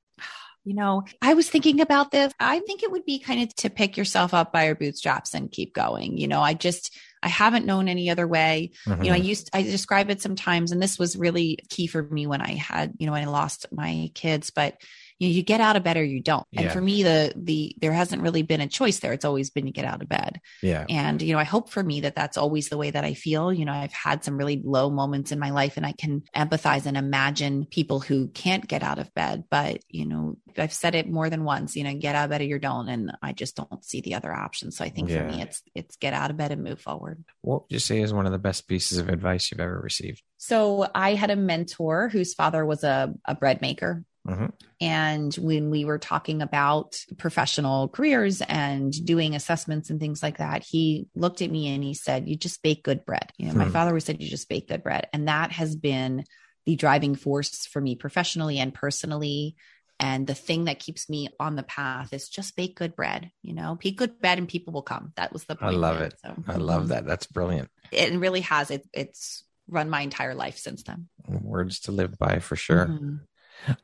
You know, I was thinking about this. I think it would be kind of to pick yourself up by your bootstraps and keep going. You know, I just, I haven't known any other way. Mm-hmm. You know, I mm-hmm. used, I describe it sometimes, and this was really key for me when I had, you know, when I lost my kids, but you, know, you get out of bed or you don't. And yeah. for me, the the there hasn't really been a choice there. It's always been you get out of bed. Yeah. And you know, I hope for me that that's always the way that I feel. You know, I've had some really low moments in my life, and I can empathize and imagine people who can't get out of bed. But you know, I've said it more than once. You know, get out of bed or you don't, and I just don't see the other option. So I think yeah. for me, it's it's get out of bed and move forward. What would you say is one of the best pieces of advice you've ever received? So I had a mentor whose father was a, a bread maker Mm-hmm. And when we were talking about professional careers and doing assessments and things like that, he looked at me and he said, You just bake good bread. You know, hmm. my father always said, You just bake good bread. And that has been the driving force for me professionally and personally. And the thing that keeps me on the path is just bake good bread, you know, bake good bread and people will come. That was the point. I love it. So, I love that. That's brilliant. It really has. It, it's run my entire life since then. Words to live by for sure. Mm-hmm.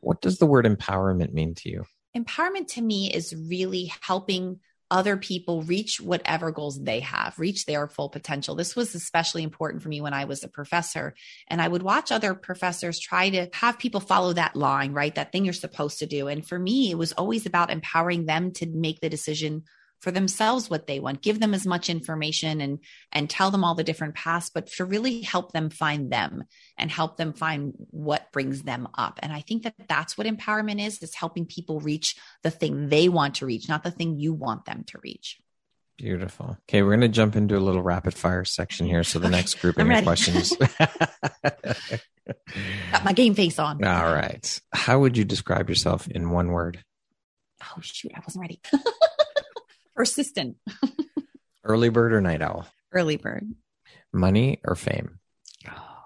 What does the word empowerment mean to you? Empowerment to me is really helping other people reach whatever goals they have, reach their full potential. This was especially important for me when I was a professor. And I would watch other professors try to have people follow that line, right? That thing you're supposed to do. And for me, it was always about empowering them to make the decision for themselves what they want give them as much information and and tell them all the different paths but to really help them find them and help them find what brings them up and i think that that's what empowerment is is helping people reach the thing they want to reach not the thing you want them to reach Beautiful. Okay, we're going to jump into a little rapid fire section here. So the okay, next group of questions. Got my game face on. All right. How would you describe yourself in one word? Oh shoot, I wasn't ready. persistent. Early bird or night owl? Early bird. Money or fame? Oh,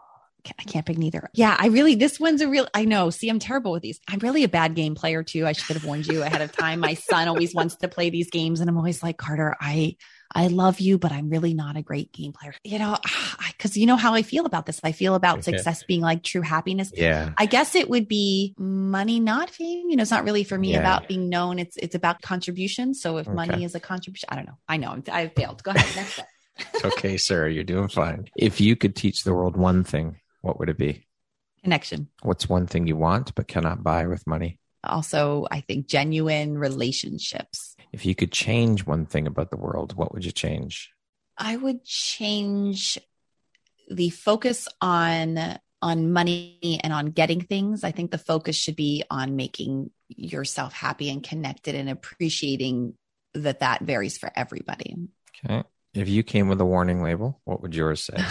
I can't pick neither. Yeah, I really, this one's a real, I know. See, I'm terrible with these. I'm really a bad game player too. I should have warned you ahead of time. My son always wants to play these games and I'm always like, Carter, I, I love you, but I'm really not a great game player. You know, because you know how I feel about this. I feel about success being like true happiness. Yeah. I guess it would be money, not fame. You know, it's not really for me yeah. about being known. It's it's about contribution. So if okay. money is a contribution, I don't know. I know I failed. Go ahead. Next step. okay, sir, you're doing fine. If you could teach the world one thing, what would it be? Connection. What's one thing you want but cannot buy with money? Also, I think genuine relationships. If you could change one thing about the world, what would you change? I would change the focus on on money and on getting things. I think the focus should be on making yourself happy and connected and appreciating that that varies for everybody. Okay. If you came with a warning label, what would yours say?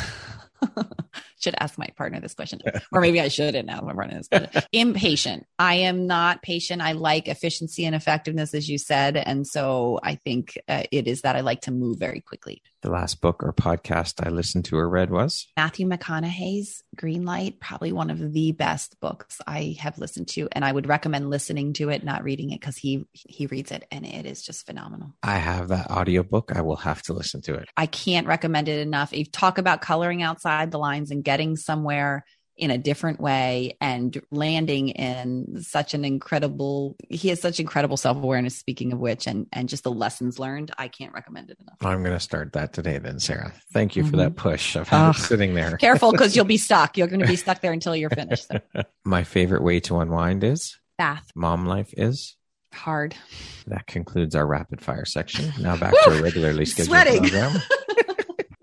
should ask my partner this question, or maybe I shouldn't ask my partner this question. Impatient. I am not patient. I like efficiency and effectiveness, as you said, and so I think uh, it is that I like to move very quickly. The last book or podcast I listened to or read was Matthew McConaughey's Green Light. Probably one of the best books I have listened to, and I would recommend listening to it, not reading it, because he he reads it, and it is just phenomenal. I have that audiobook. I will have to listen to it. I can't recommend it enough. If you talk about coloring outside the lines and getting somewhere in a different way and landing in such an incredible he has such incredible self-awareness speaking of which and and just the lessons learned i can't recommend it enough. I'm going to start that today then sarah. Thank you mm-hmm. for that mm-hmm. push of oh, sitting there. careful because you'll be stuck. You're going to be stuck there until you're finished so. my favorite way to unwind is? Bath. Mom life is? Hard. That concludes our rapid fire section. Now back to a regularly scheduled program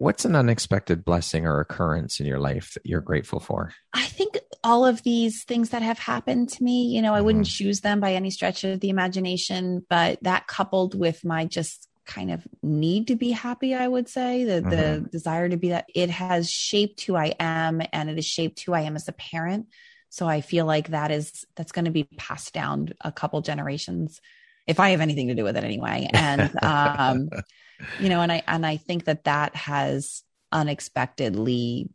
What's an unexpected blessing or occurrence in your life that you're grateful for? I think all of these things that have happened to me, you know, I mm-hmm. wouldn't choose them by any stretch of the imagination, but that coupled with my just kind of need to be happy, I would say, the, mm-hmm. the desire to be that it has shaped who I am and it has shaped who I am as a parent. So I feel like that is that's going to be passed down a couple generations if I have anything to do with it anyway. And um you know and i and i think that that has unexpectedly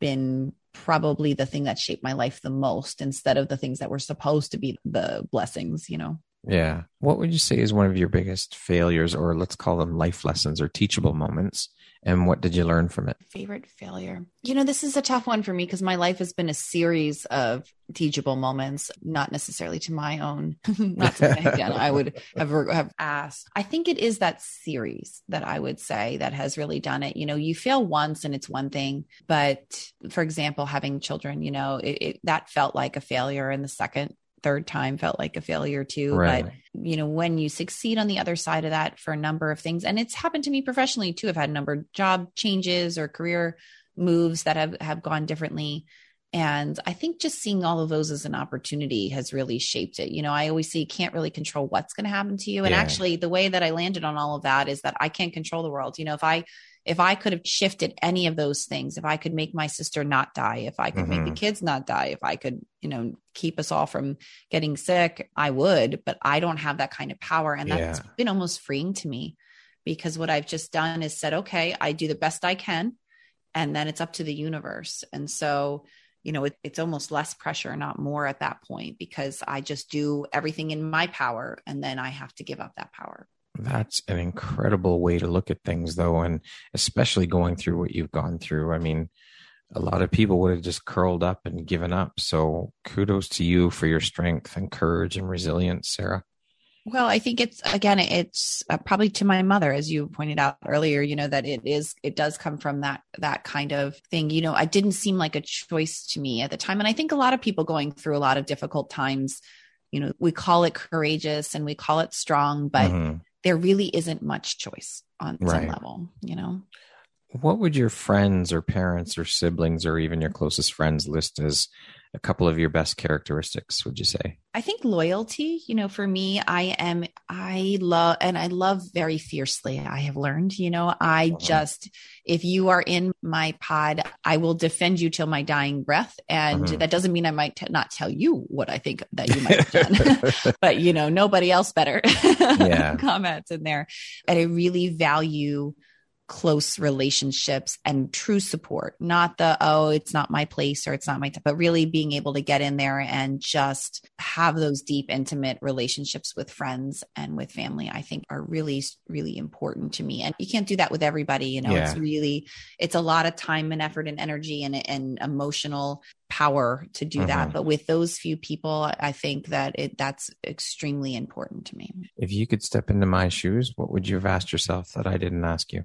been probably the thing that shaped my life the most instead of the things that were supposed to be the blessings you know yeah what would you say is one of your biggest failures or let's call them life lessons or teachable moments and what did you learn from it? Favorite failure. You know, this is a tough one for me because my life has been a series of teachable moments, not necessarily to my own, not something I, would have, have asked. I think it is that series that I would say that has really done it. You know, you fail once and it's one thing, but for example, having children, you know, it, it that felt like a failure. in the second third time felt like a failure too. Right. But you know, when you succeed on the other side of that for a number of things, and it's happened to me professionally too. I've had a number of job changes or career moves that have have gone differently. And I think just seeing all of those as an opportunity has really shaped it. You know, I always say you can't really control what's going to happen to you. And yeah. actually, the way that I landed on all of that is that I can't control the world. You know, if I if I could have shifted any of those things, if I could make my sister not die, if I could mm-hmm. make the mm-hmm. kids not die, if I could, you know, keep us all from getting sick, I would, but I don't have that kind of power. And that's yeah. been almost freeing to me because what I've just done is said, okay, I do the best I can. And then it's up to the universe. And so, you know, it, it's almost less pressure, not more at that point, because I just do everything in my power and then I have to give up that power. That's an incredible way to look at things, though. And especially going through what you've gone through. I mean, a lot of people would have just curled up and given up. So kudos to you for your strength and courage and resilience, Sarah. Well, I think it's again, it's uh, probably to my mother, as you pointed out earlier. You know that it is, it does come from that that kind of thing. You know, it didn't seem like a choice to me at the time, and I think a lot of people going through a lot of difficult times. You know, we call it courageous and we call it strong, but mm-hmm. There really isn't much choice on right. some level. You know, what would your friends or parents or siblings or even your closest friends list as a couple of your best characteristics would you say i think loyalty you know for me i am i love and i love very fiercely i have learned you know i just if you are in my pod i will defend you till my dying breath and uh-huh. that doesn't mean i might t- not tell you what i think that you might have done but you know nobody else better yeah. comments in there and i really value close relationships and true support, not the, oh, it's not my place or it's not my time, but really being able to get in there and just have those deep, intimate relationships with friends and with family, I think are really, really important to me. And you can't do that with everybody. You know, yeah. it's really, it's a lot of time and effort and energy and, and emotional power to do that mm-hmm. but with those few people i think that it that's extremely important to me if you could step into my shoes what would you have asked yourself that i didn't ask you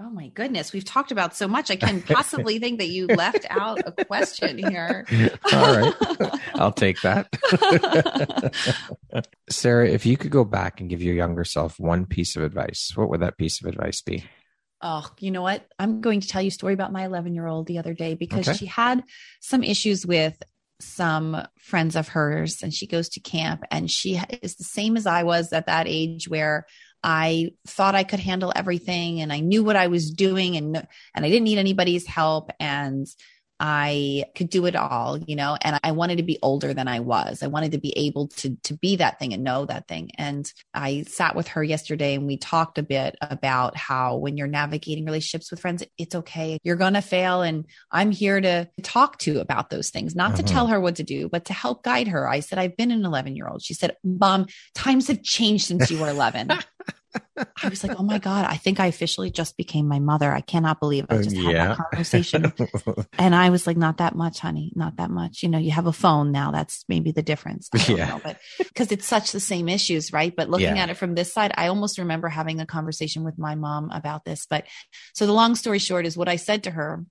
Oh my goodness, we've talked about so much. I can possibly think that you left out a question here. All right. I'll take that. Sarah, if you could go back and give your younger self one piece of advice, what would that piece of advice be? Oh, you know what? I'm going to tell you a story about my 11 year old the other day because okay. she had some issues with some friends of hers and she goes to camp and she is the same as I was at that age where I thought I could handle everything and I knew what I was doing and and I didn't need anybody's help. And I could do it all, you know, and I wanted to be older than I was. I wanted to be able to to be that thing and know that thing. And I sat with her yesterday and we talked a bit about how when you're navigating relationships with friends, it's okay. You're going to fail and I'm here to talk to about those things, not to tell mm-hmm. her what to do, but to help guide her. I said I've been an 11-year-old. She said, "Mom, times have changed since you were 11." I was like, oh my God, I think I officially just became my mother. I cannot believe I uh, just had that conversation. and I was like, not that much, honey, not that much. You know, you have a phone now. That's maybe the difference. yeah. Know, but because it's such the same issues, right? But looking yeah. at it from this side, I almost remember having a conversation with my mom about this. But so the long story short is what I said to her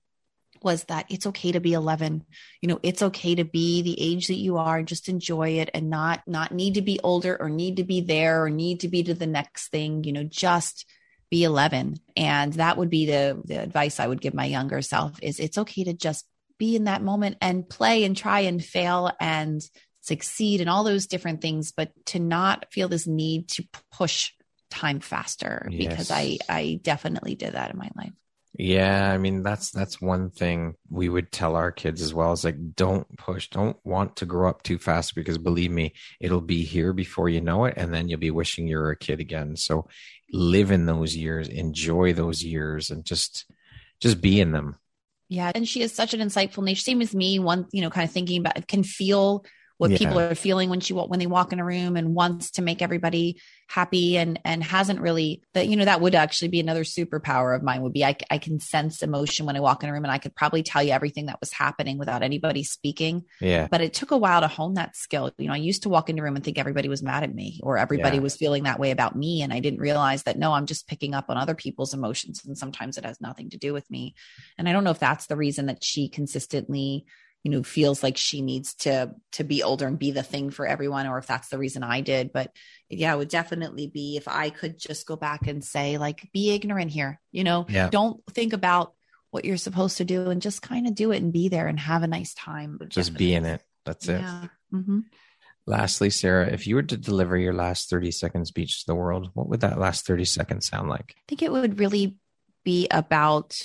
was that it's okay to be 11 you know it's okay to be the age that you are just enjoy it and not not need to be older or need to be there or need to be to the next thing you know just be 11 and that would be the the advice i would give my younger self is it's okay to just be in that moment and play and try and fail and succeed and all those different things but to not feel this need to push time faster yes. because i i definitely did that in my life yeah, I mean that's that's one thing we would tell our kids as well is like don't push, don't want to grow up too fast because believe me, it'll be here before you know it and then you'll be wishing you were a kid again. So live in those years, enjoy those years and just just be in them. Yeah, and she is such an insightful nature. Same as me, one, you know, kind of thinking about can feel what yeah. people are feeling when she when they walk in a room and wants to make everybody happy and and hasn't really that you know that would actually be another superpower of mine would be I, I can sense emotion when I walk in a room and I could probably tell you everything that was happening without anybody speaking. Yeah. But it took a while to hone that skill. You know, I used to walk into a room and think everybody was mad at me or everybody yeah. was feeling that way about me and I didn't realize that no, I'm just picking up on other people's emotions and sometimes it has nothing to do with me. And I don't know if that's the reason that she consistently you know feels like she needs to to be older and be the thing for everyone or if that's the reason i did. But yeah it would definitely be if i could just go back and say like be ignorant here you know? Yeah. don't think about what you're supposed to do and just kind of do it and be there and have a nice time. Just be in it. That's it. Yeah. mm-hmm. lastly sarah if you were to deliver your last 30 second speech to the world what would that last 30 seconds sound like? I think it would really be about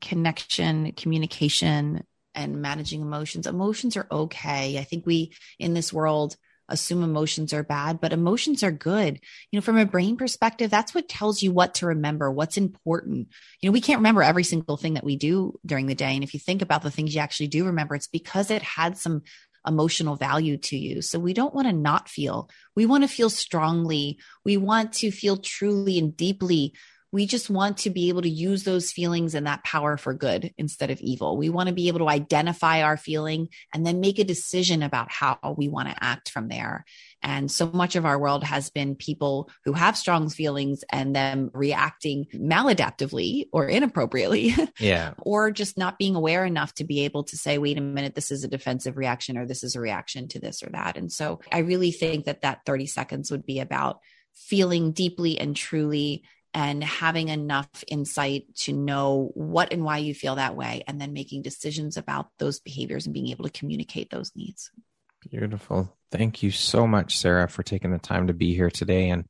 connection communication and managing emotions. Emotions are okay. I think we in this world assume emotions are bad, but emotions are good. You know, from a brain perspective, that's what tells you what to remember, what's important. You know, we can't remember every single thing that we do during the day. And if you think about the things you actually do remember, it's because it had some emotional value to you. So we don't want to not feel. We want to feel strongly. We want to feel truly and deeply we just want to be able to use those feelings and that power for good instead of evil. We want to be able to identify our feeling and then make a decision about how we want to act from there. And so much of our world has been people who have strong feelings and them reacting maladaptively or inappropriately. Yeah. or just not being aware enough to be able to say, wait a minute, this is a defensive reaction or this is a reaction to this or that. And so I really think that that 30 seconds would be about feeling deeply and truly and having enough insight to know what and why you feel that way, and then making decisions about those behaviors and being able to communicate those needs. Beautiful. Thank you so much, Sarah, for taking the time to be here today and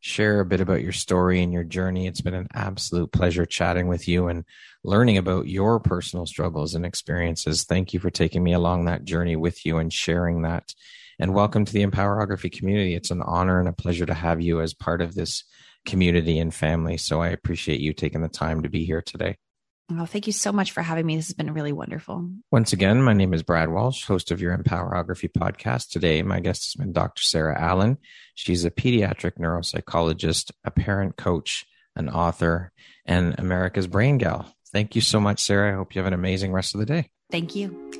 share a bit about your story and your journey. It's been an absolute pleasure chatting with you and learning about your personal struggles and experiences. Thank you for taking me along that journey with you and sharing that. And welcome to the Empowerography community. It's an honor and a pleasure to have you as part of this community and family. So I appreciate you taking the time to be here today. Well, thank you so much for having me. This has been really wonderful. Once again, my name is Brad Walsh, host of your Empowerography podcast. Today, my guest has been Dr. Sarah Allen. She's a pediatric neuropsychologist, a parent coach, an author, and America's Brain Gal. Thank you so much, Sarah. I hope you have an amazing rest of the day. Thank you.